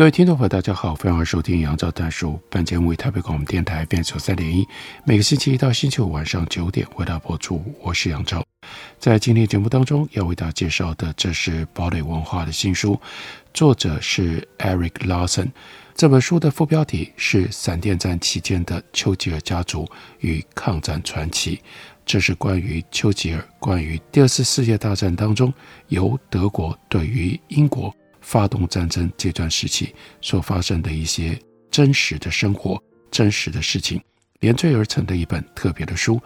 各位听众朋友，大家好，欢迎收听杨照谈书。本节目为台北广播电台 FM 三点一，每个星期一到星期五晚上九点为大家播出。我是杨照，在今天节目当中要为大家介绍的，这是堡垒文化的新书，作者是 Eric Larson。这本书的副标题是《闪电战期间的丘吉尔家族与抗战传奇》，这是关于丘吉尔，关于第二次世界大战当中由德国对于英国。发动战争这段时期所发生的一些真实的生活、真实的事情，连缀而成的一本特别的书。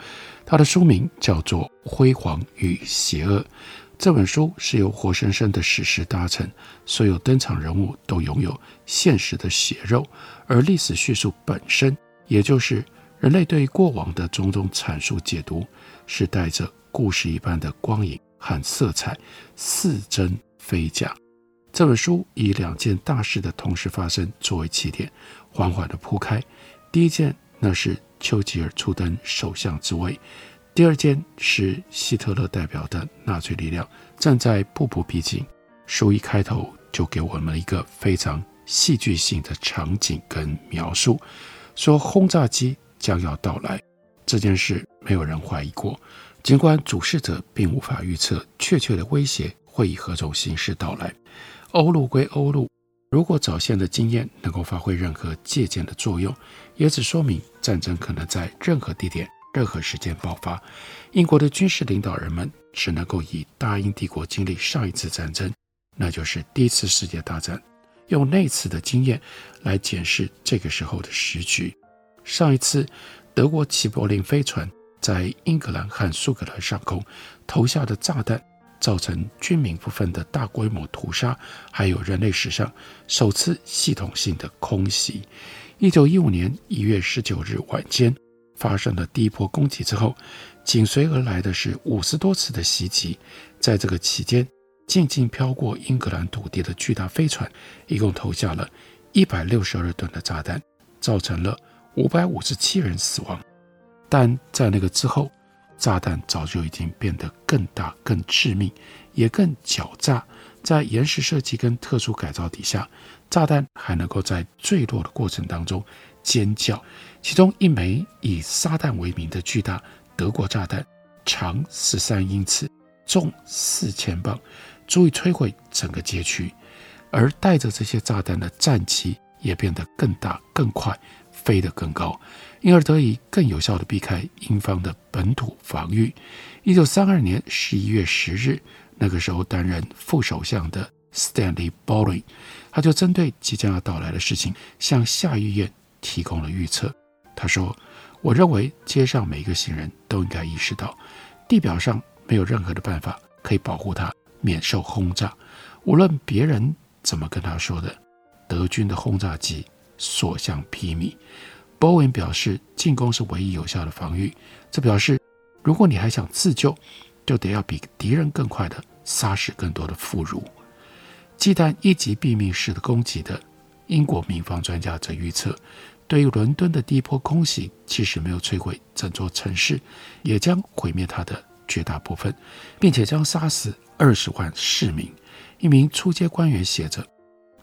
它的书名叫做《辉煌与邪恶》。这本书是由活生生的史实搭成，所有登场人物都拥有现实的血肉，而历史叙述本身，也就是人类对过往的种种阐述解读，是带着故事一般的光影和色彩，似真非假。这本书以两件大事的同时发生作为起点，缓缓地铺开。第一件，那是丘吉尔初登首相之位；第二件是希特勒代表的纳粹力量正在步步逼近。书一开头就给我们一个非常戏剧性的场景跟描述，说轰炸机将要到来。这件事没有人怀疑过，尽管主事者并无法预测确切的威胁会以何种形式到来。欧陆归欧陆，如果早先的经验能够发挥任何借鉴的作用，也只说明战争可能在任何地点、任何时间爆发。英国的军事领导人们只能够以大英帝国经历上一次战争，那就是第一次世界大战，用那次的经验来检视这个时候的时局。上一次，德国齐柏林飞船在英格兰和苏格兰上空投下的炸弹。造成军民不分的大规模屠杀，还有人类史上首次系统性的空袭。一九一五年一月十九日晚间发生了第一波攻击之后，紧随而来的是五十多次的袭击。在这个期间，静静飘过英格兰土地的巨大飞船，一共投下了一百六十二吨的炸弹，造成了五百五十七人死亡。但在那个之后，炸弹早就已经变得更大、更致命，也更狡诈。在岩石设计跟特殊改造底下，炸弹还能够在坠落的过程当中尖叫。其中一枚以撒旦为名的巨大德国炸弹，长十三英尺，重四千磅，足以摧毁整个街区。而带着这些炸弹的战机也变得更大、更快。飞得更高，因而得以更有效地避开英方的本土防御。一九三二年十一月十日，那个时候担任副首相的 Stanley Bolin，他就针对即将要到来的事情，向下议院提供了预测。他说：“我认为街上每一个行人都应该意识到，地表上没有任何的办法可以保护他免受轰炸，无论别人怎么跟他说的，德军的轰炸机。”所向披靡。波恩表示，进攻是唯一有效的防御。这表示，如果你还想自救，就得要比敌人更快地杀死更多的妇孺。忌惮一击毙命式的攻击的英国民防专家则预测，对于伦敦的第一波空袭，即使没有摧毁整座城市，也将毁灭它的绝大部分，并且将杀死二十万市民。一名出街官员写着：“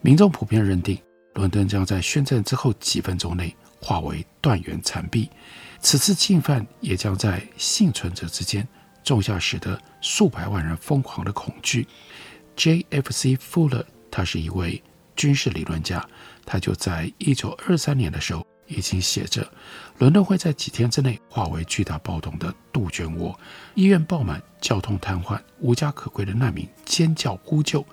民众普遍认定。”伦敦将在宣战之后几分钟内化为断垣残壁，此次进犯也将在幸存者之间种下使得数百万人疯狂的恐惧。J.F.C. Fuller，他是一位军事理论家，他就在一九二三年的时候已经写着：伦敦会在几天之内化为巨大暴动的杜鹃窝，医院爆满，交通瘫痪，无家可归的难民尖叫呼救，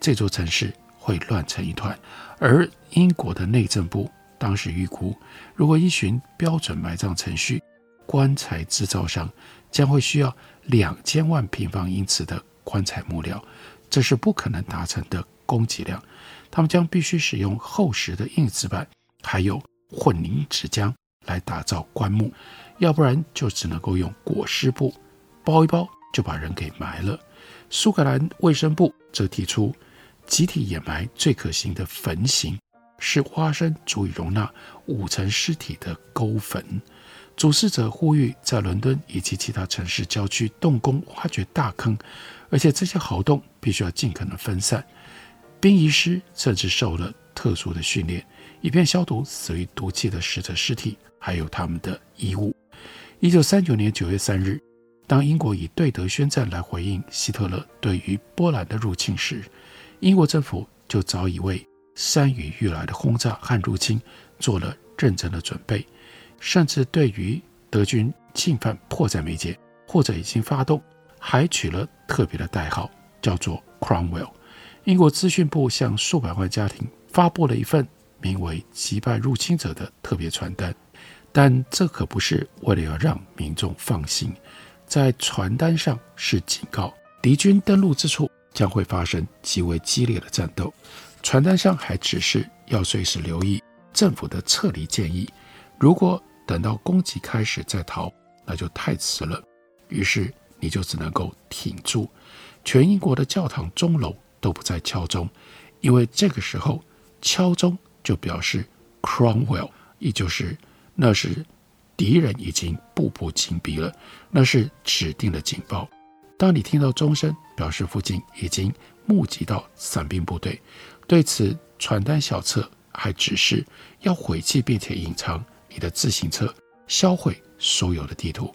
这座城市会乱成一团。而英国的内政部当时预估，如果依循标准埋葬程序，棺材制造商将会需要两千万平方英尺的棺材木料，这是不可能达成的供给量。他们将必须使用厚实的硬纸板，还有混凝纸浆来打造棺木，要不然就只能够用裹尸布包一包就把人给埋了。苏格兰卫生部则提出，集体掩埋最可行的坟型是花生足以容纳五层尸体的沟坟。主事者呼吁在伦敦以及其他城市郊区动工挖掘大坑，而且这些壕洞必须要尽可能分散。殡仪师甚至受了特殊的训练，以便消毒死于毒气的死者尸体，还有他们的衣物。一九三九年九月三日，当英国以对德宣战来回应希特勒对于波兰的入侵时，英国政府就早已为山雨欲来的轰炸和入侵做了认真的准备。甚至对于德军进犯迫在眉睫，或者已经发动，还取了特别的代号，叫做 Cromwell。英国资讯部向数百万家庭发布了一份名为“击败入侵者”的特别传单，但这可不是为了要让民众放心，在传单上是警告敌军登陆之处将会发生极为激烈的战斗。传单上还指示要随时留意政府的撤离建议。如果等到攻击开始再逃，那就太迟了。于是你就只能够挺住。全英国的教堂钟楼都不再敲钟，因为这个时候敲钟就表示 Cromwell，也就是那是敌人已经步步紧逼了，那是指定的警报。当你听到钟声，表示附近已经募集到散兵部队。对此，传单小册还指示要毁弃并且隐藏。你的自行车，销毁所有的地图。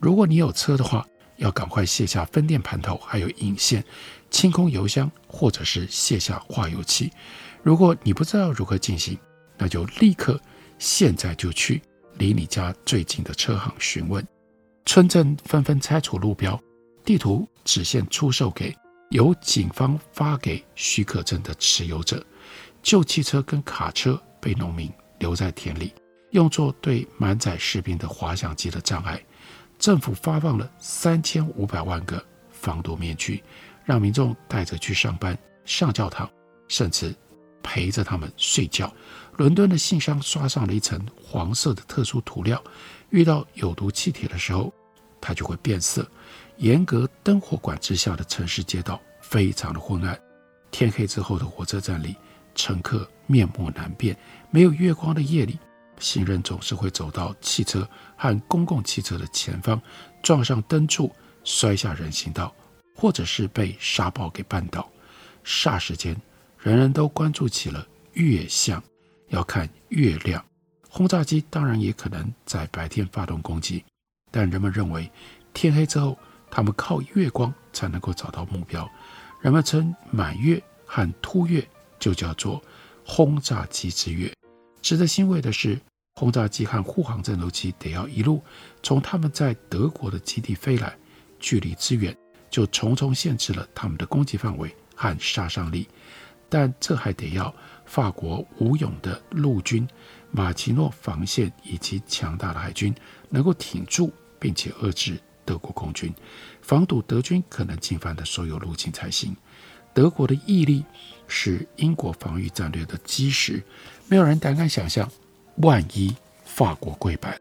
如果你有车的话，要赶快卸下分电盘头，还有引线，清空油箱，或者是卸下化油器。如果你不知道如何进行，那就立刻现在就去离你家最近的车行询问。村镇纷纷拆除路标，地图只限出售给由警方发给许可证的持有者。旧汽车跟卡车被农民留在田里。用作对满载士兵的滑翔机的障碍，政府发放了三千五百万个防毒面具，让民众带着去上班、上教堂，甚至陪着他们睡觉。伦敦的信箱刷上了一层黄色的特殊涂料，遇到有毒气体的时候，它就会变色。严格灯火管制下的城市街道非常的昏暗，天黑之后的火车站里，乘客面目难辨。没有月光的夜里。行人总是会走到汽车和公共汽车的前方，撞上灯柱，摔下人行道，或者是被沙暴给绊倒。霎时间，人人都关注起了月相，要看月亮。轰炸机当然也可能在白天发动攻击，但人们认为天黑之后，他们靠月光才能够找到目标。人们称满月和凸月就叫做轰炸机之月。值得欣慰的是，轰炸机和护航战斗机得要一路从他们在德国的基地飞来，距离之远就重重限制了他们的攻击范围和杀伤力。但这还得要法国无勇的陆军、马奇诺防线以及强大的海军能够挺住，并且遏制德国空军，防堵德军可能进犯的所有路径才行。德国的毅力是英国防御战略的基石。没有人胆敢想象，万一法国跪拜。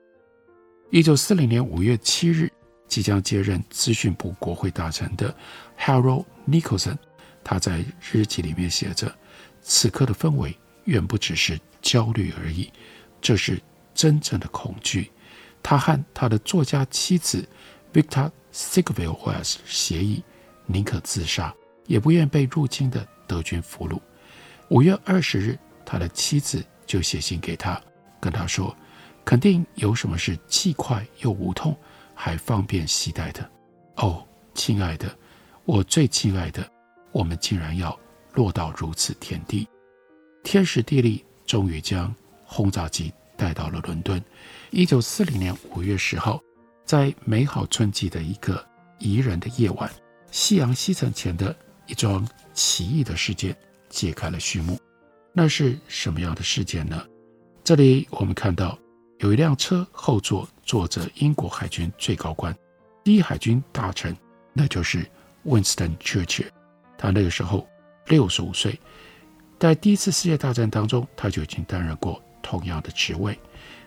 一九四零年五月七日，即将接任资讯部国会大臣的 Harold Nicholson，他在日记里面写着：“此刻的氛围远不只是焦虑而已，这是真正的恐惧。”他和他的作家妻子 Victor Ziegfeld Wells 协议，宁可自杀，也不愿被入侵的德军俘虏。五月二十日。他的妻子就写信给他，跟他说：“肯定有什么是既快又无痛，还方便携带的。”哦，亲爱的，我最亲爱的，我们竟然要落到如此田地。天时地利，终于将轰炸机带到了伦敦。一九四零年五月十号，在美好春季的一个宜人的夜晚，夕阳西沉前的一桩奇异的事件揭开了序幕。那是什么样的事件呢？这里我们看到有一辆车后座坐着英国海军最高官，第一海军大臣，那就是 Winston Churchill。他那个时候六十五岁，在第一次世界大战当中，他就已经担任过同样的职位。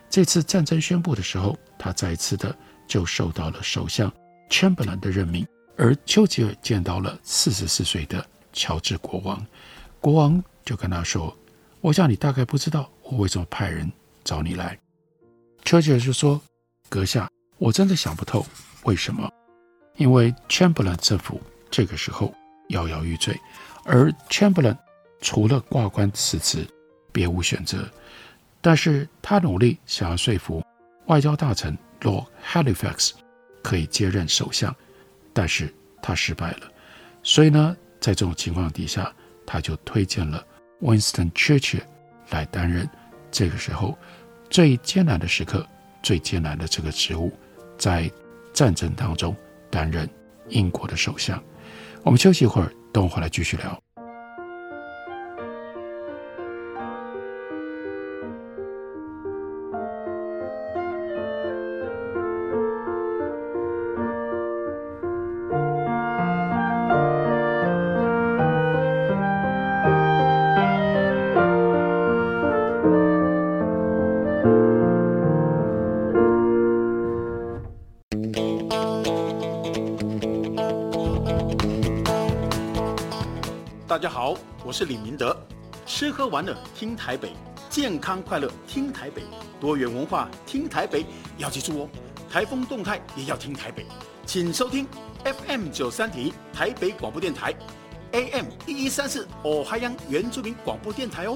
这次战争宣布的时候，他再一次的就受到了首相 Chamberlain 的任命，而丘吉尔见到了四十四岁的乔治国王，国王就跟他说：“我想你大概不知道我为什么派人找你来。”丘吉尔就说：“阁下，我真的想不透为什么，因为 Chamberlain 政府这个时候摇摇欲坠，而 Chamberlain 除了挂冠辞职，别无选择。”但是他努力想要说服外交大臣 Lord Halifax 可以接任首相，但是他失败了。所以呢，在这种情况底下，他就推荐了 Winston Churchill 来担任这个时候最艰难的时刻、最艰难的这个职务，在战争当中担任英国的首相。我们休息一会儿，等会儿来继续聊。大家好，我是李明德。吃喝玩乐听台北，健康快乐听台北，多元文化听台北。要记住哦，台风动态也要听台北。请收听 FM 九三点一台北广播电台，AM 一一三四哦海洋原住民广播电台哦。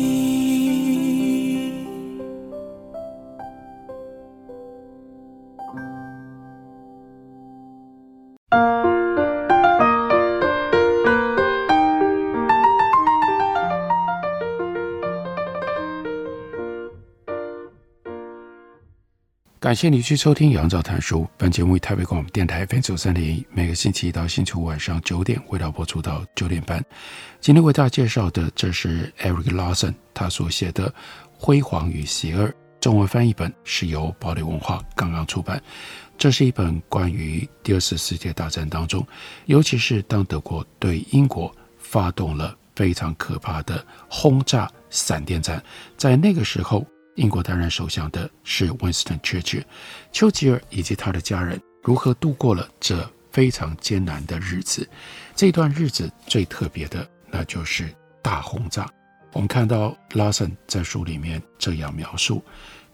感谢你去收听《杨照谈书》。本节目为台北广播电台 FM 九三点一，每个星期一到星期五晚上九点，为大家播出到九点半。今天为大家介绍的，这是 Eric Larson 他所写的《辉煌与邪恶》，中文翻译本是由堡垒文化刚刚出版。这是一本关于第二次世界大战当中，尤其是当德国对英国发动了非常可怕的轰炸闪电战，在那个时候。英国担任首相的是 Winston Churchill，丘吉尔以及他的家人如何度过了这非常艰难的日子？这段日子最特别的，那就是大轰炸。我们看到 Larson 在书里面这样描述：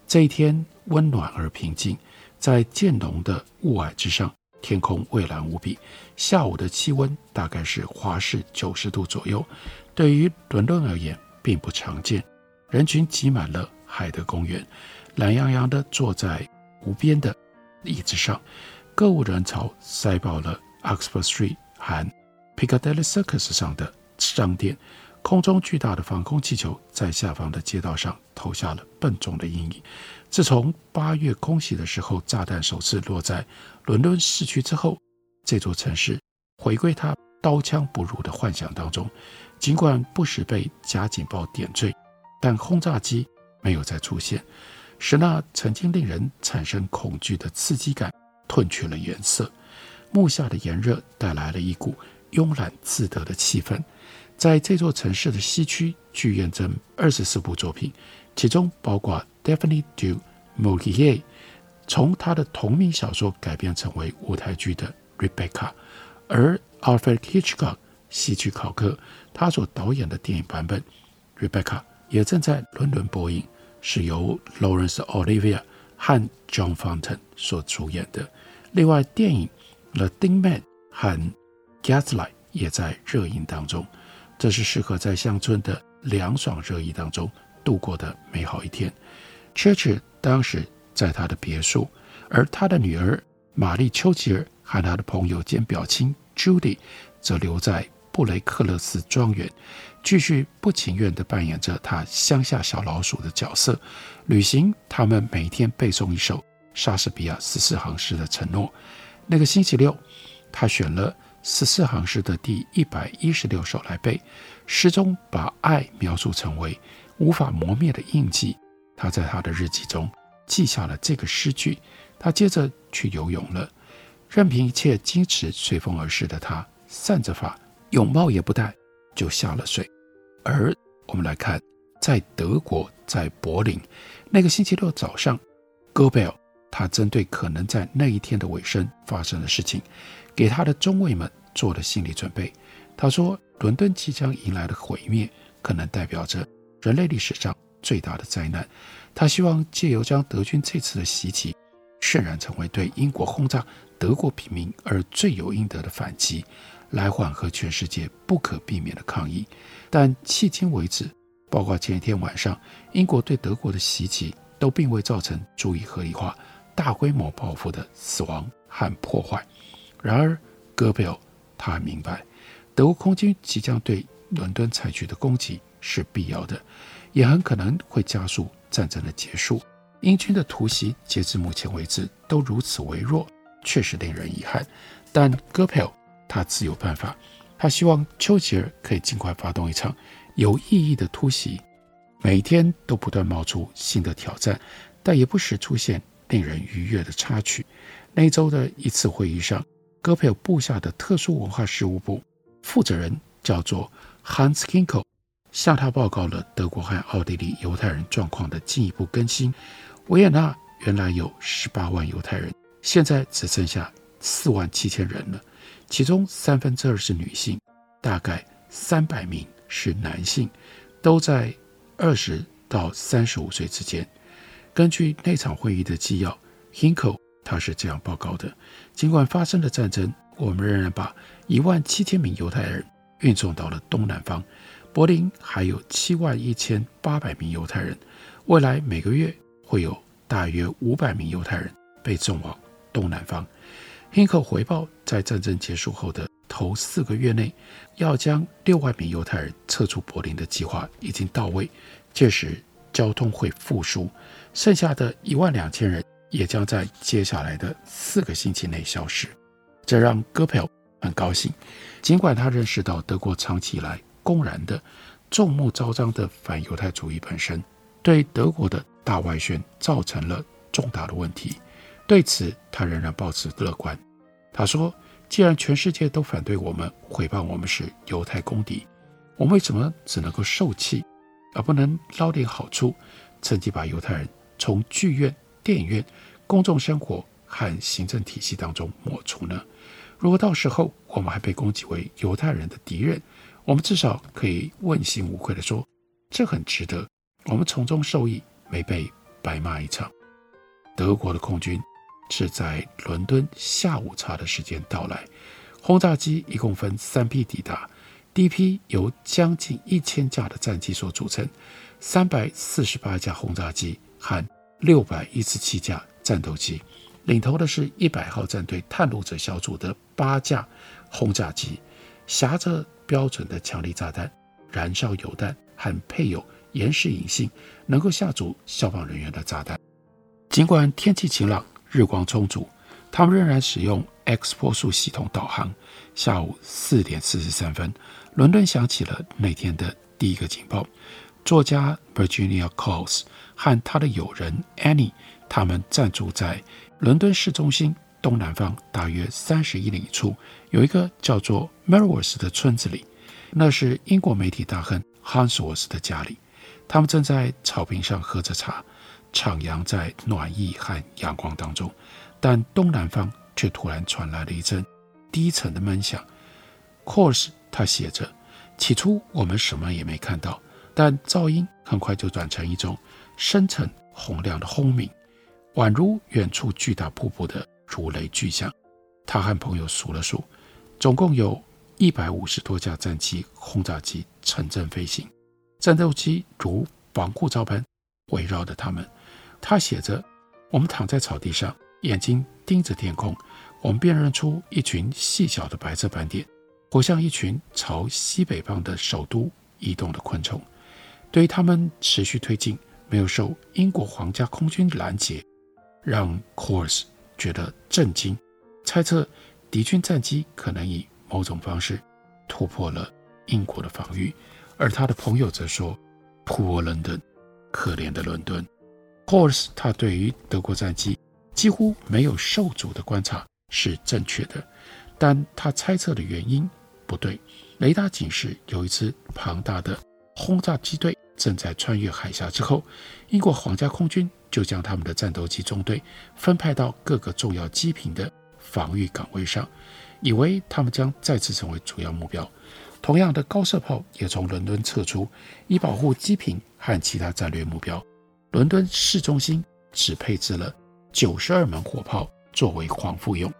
这一天温暖而平静，在渐浓的雾霭之上，天空蔚蓝无比。下午的气温大概是华氏九十度左右，对于伦敦而言并不常见。人群挤满了。海德公园，懒洋洋地坐在湖边的椅子上，购物人潮塞爆了 Oxford Street 和 Piccadilly Circus 上的商店。空中巨大的防空气球在下方的街道上投下了笨重的阴影。自从八月空袭的时候，炸弹首次落在伦敦市区之后，这座城市回归它刀枪不入的幻想当中。尽管不时被假警报点缀，但轰炸机。没有再出现，使那曾经令人产生恐惧的刺激感褪去了颜色。木下的炎热带来了一股慵懒自得的气氛。在这座城市的西区，剧院正二十四部作品，其中包括 Daphne du m o g i e r 从他的同名小说改编成为舞台剧的 Rebecca，而 Alfred Hitchcock 戏剧考克他所导演的电影版本 Rebecca。也正在伦敦播映，是由 Lawrence Olivier 和 John Fountain 所主演的。另外，电影《The Thin Man》和《Gaslight》也在热映当中。这是适合在乡村的凉爽热议当中度过的美好一天。Church 当时在他的别墅，而他的女儿玛丽·丘吉尔和他的朋友兼表亲 Judy 则留在布雷克勒斯庄园，继续不情愿地扮演着他乡下小老鼠的角色，履行他们每天背诵一首莎士比亚十四行诗的承诺。那个星期六，他选了十四行诗的第一百一十六首来背。诗中把爱描述成为无法磨灭的印记。他在他的日记中记下了这个诗句。他接着去游泳了，任凭一切矜持随风而逝的他，散着发，泳帽也不戴，就下了水。而我们来看，在德国，在柏林，那个星期六早上，戈贝尔他针对可能在那一天的尾声发生的事情，给他的中尉们做了心理准备。他说。伦敦即将迎来的毁灭，可能代表着人类历史上最大的灾难。他希望借由将德军这次的袭击渲染成为对英国轰炸德国平民而罪有应得的反击，来缓和全世界不可避免的抗议。但迄今为止，包括前一天晚上英国对德国的袭击，都并未造成足以合理化大规模报复的死亡和破坏。然而，戈贝尔他很明白。德国空军即将对伦敦采取的攻击是必要的，也很可能会加速战争的结束。英军的突袭截至目前为止都如此微弱，确实令人遗憾。但戈培尔他自有办法，他希望丘吉尔可以尽快发动一场有意义的突袭。每一天都不断冒出新的挑战，但也不时出现令人愉悦的插曲。那周的一次会议上，戈培尔部下的特殊文化事务部。负责人叫做 Hans Kinkel，向他报告了德国和奥地利犹太人状况的进一步更新。维也纳原来有十八万犹太人，现在只剩下四万七千人了，其中三分之二是女性，大概三百名是男性，都在二十到三十五岁之间。根据那场会议的纪要，Hinkle 他是这样报告的：尽管发生了战争。我们仍然把一万七千名犹太人运送到了东南方。柏林还有七万一千八百名犹太人。未来每个月会有大约五百名犹太人被送往东南方。亨克回报，在战争结束后的头四个月内，要将六万名犹太人撤出柏林的计划已经到位。届时交通会复苏，剩下的一万两千人也将在接下来的四个星期内消失。这让戈培尔很高兴，尽管他认识到德国长期以来公然的、众目昭彰的反犹太主义本身对德国的大外宣造成了重大的问题，对此他仍然保持乐观。他说：“既然全世界都反对我们，诽谤我们是犹太公敌，我们为什么只能够受气，而不能捞点好处，趁机把犹太人从剧院、电影院、公众生活和行政体系当中抹除呢？”如果到时候我们还被攻击为犹太人的敌人，我们至少可以问心无愧地说，这很值得，我们从中受益，没被白骂一场。德国的空军是在伦敦下午茶的时间到来，轰炸机一共分三批抵达，第一批由将近一千架的战机所组成，三百四十八架轰炸机和六百一十七架战斗机。领头的是一百号战队探路者小组的八架轰炸机，夹着标准的强力炸弹、燃烧油弹和配有延时引信、能够吓阻消防人员的炸弹。尽管天气晴朗、日光充足，他们仍然使用 X 波速系统导航。下午四点四十三分，伦敦响起了那天的第一个警报。作家 Virginia Close 和他的友人 Annie，他们暂住在。伦敦市中心东南方大约三十一里处，有一个叫做 Merworth 的村子里，那是英国媒体大亨 Hansworth 的家里。他们正在草坪上喝着茶，徜徉在暖意和阳光当中。但东南方却突然传来了一阵低沉的闷响。Course，他写着：起初我们什么也没看到，但噪音很快就转成一种深沉洪亮的轰鸣。宛如远处巨大瀑布的如雷巨响。他和朋友数了数，总共有一百五十多架战机、轰炸机乘阵飞行，战斗机如防护罩般围绕着他们。他写着：“我们躺在草地上，眼睛盯着天空，我们辨认出一群细小的白色斑点，活像一群朝西北方的首都移动的昆虫。对于他们持续推进，没有受英国皇家空军拦截，让 Cours 觉得震惊，猜测敌军战机可能以某种方式突破了英国的防御。而他的朋友则说：“Poor London，可怜的伦敦。” Course 他对于德国战机几乎没有受阻的观察是正确的，但他猜测的原因不对。雷达警示有一支庞大的轰炸机队正在穿越海峡之后，英国皇家空军就将他们的战斗机中队分派到各个重要机坪的防御岗位上，以为他们将再次成为主要目标。同样的高射炮也从伦敦撤出，以保护机坪和其他战略目标。伦敦市中心只配置了九十二门火炮作为防护用。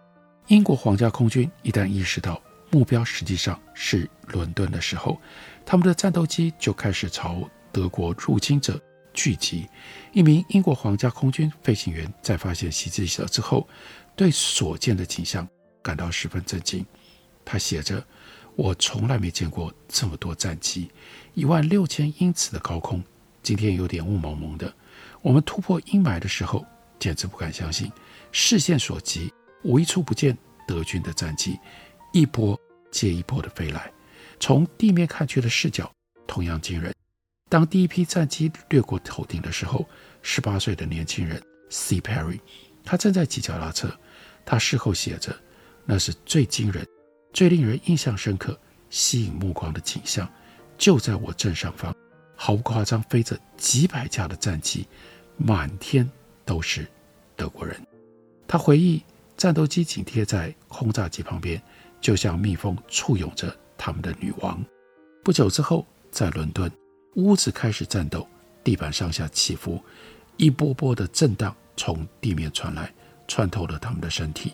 英国皇家空军一旦意识到目标实际上是伦敦的时候，他们的战斗机就开始朝德国入侵者聚集。一名英国皇家空军飞行员在发现袭击者之后，对所见的景象感到十分震惊。他写着：“我从来没见过这么多战机，一万六千英尺的高空。”今天有点雾蒙蒙的，我们突破阴霾的时候，简直不敢相信，视线所及，无一处不见德军的战机，一波接一波的飞来。从地面看去的视角同样惊人。当第一批战机掠过头顶的时候，十八岁的年轻人 C. Perry，他正在骑脚踏车。他事后写着：“那是最惊人、最令人印象深刻、吸引目光的景象，就在我正上方。”毫不夸张，飞着几百架的战机，满天都是德国人。他回忆，战斗机紧贴在轰炸机旁边，就像蜜蜂簇拥着他们的女王。不久之后，在伦敦，屋子开始战斗，地板上下起伏，一波波的震荡从地面传来，穿透了他们的身体。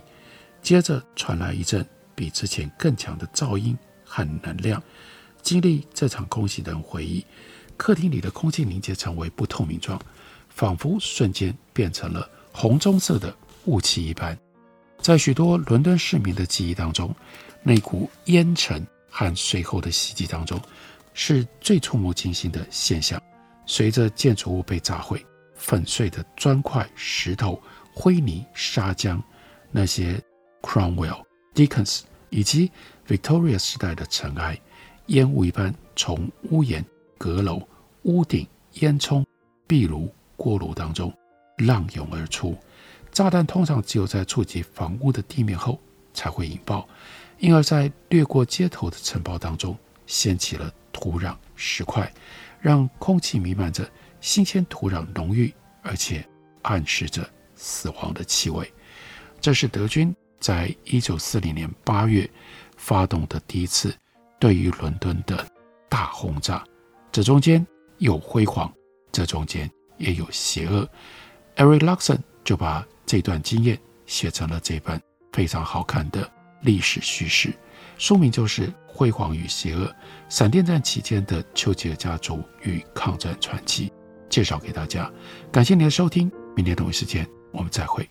接着传来一阵比之前更强的噪音和能量。经历这场空袭的人回忆。客厅里的空气凝结成为不透明状，仿佛瞬间变成了红棕色的雾气一般。在许多伦敦市民的记忆当中，那股烟尘和随后的袭击当中，是最触目惊心的现象。随着建筑物被炸毁，粉碎的砖块、石头、灰泥、砂浆，那些 Cromwell、Dickens 以及 Victoria 时代的尘埃，烟雾一般从屋檐。阁楼、屋顶、烟囱、壁炉、锅炉当中浪涌而出。炸弹通常只有在触及房屋的地面后才会引爆，因而，在掠过街头的尘暴当中掀起了土壤、石块，让空气弥漫着新鲜土壤浓郁而且暗示着死亡的气味。这是德军在一九四零年八月发动的第一次对于伦敦的大轰炸。这中间有辉煌，这中间也有邪恶。Eric Luxon 就把这段经验写成了这本非常好看的历史叙事，书名就是《辉煌与邪恶：闪电战期间的丘吉尔家族与抗战传奇》，介绍给大家。感谢您的收听，明天同一时间我们再会。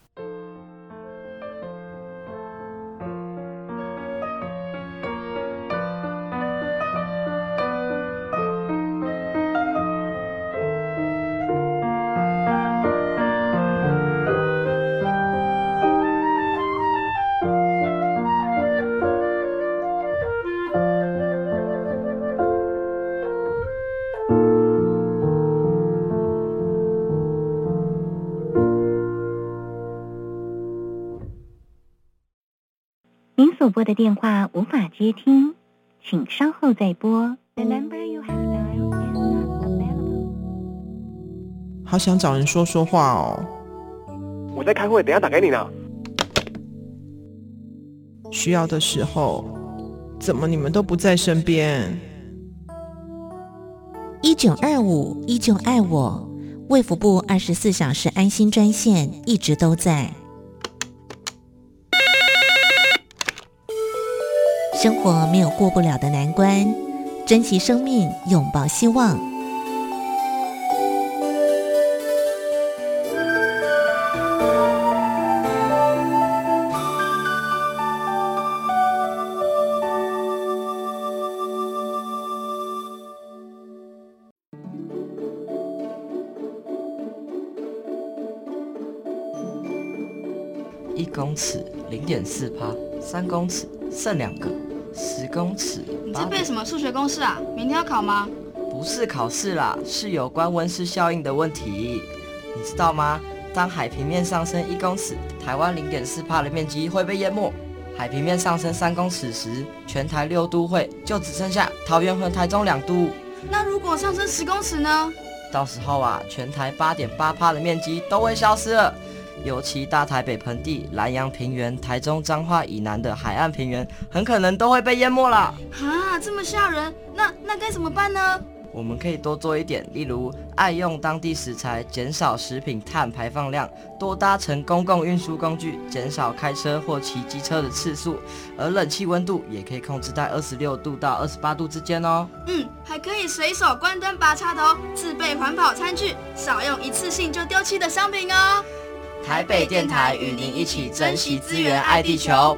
所拨的电话无法接听，请稍后再拨。The number you have dialed is not available. 好想找人说说话哦。我在开会，等下打给你呢。需要的时候，怎么你们都不在身边？一九二五依旧爱我，卫福部二十四小时安心专线一直都在。生活没有过不了的难关珍惜生命拥抱希望。一公尺零点四八三公尺剩两个。公尺。你在背什么数学公式啊？明天要考吗？不是考试啦，是有关温室效应的问题。你知道吗？当海平面上升一公尺，台湾零点四帕的面积会被淹没；海平面上升三公尺时，全台六都会就只剩下桃园和台中两都。那如果上升十公尺呢？到时候啊，全台八点八帕的面积都会消失了。尤其大台北盆地、南洋平原、台中彰化以南的海岸平原，很可能都会被淹没了。啊，这么吓人！那那该怎么办呢？我们可以多做一点，例如爱用当地食材，减少食品碳排放量，多搭乘公共运输工具，减少开车或骑机车的次数，而冷气温度也可以控制在二十六度到二十八度之间哦。嗯，还可以随手关灯拔插头，自备环保餐具，少用一次性就丢弃的商品哦。台北电台与您一起珍惜资源，爱地球。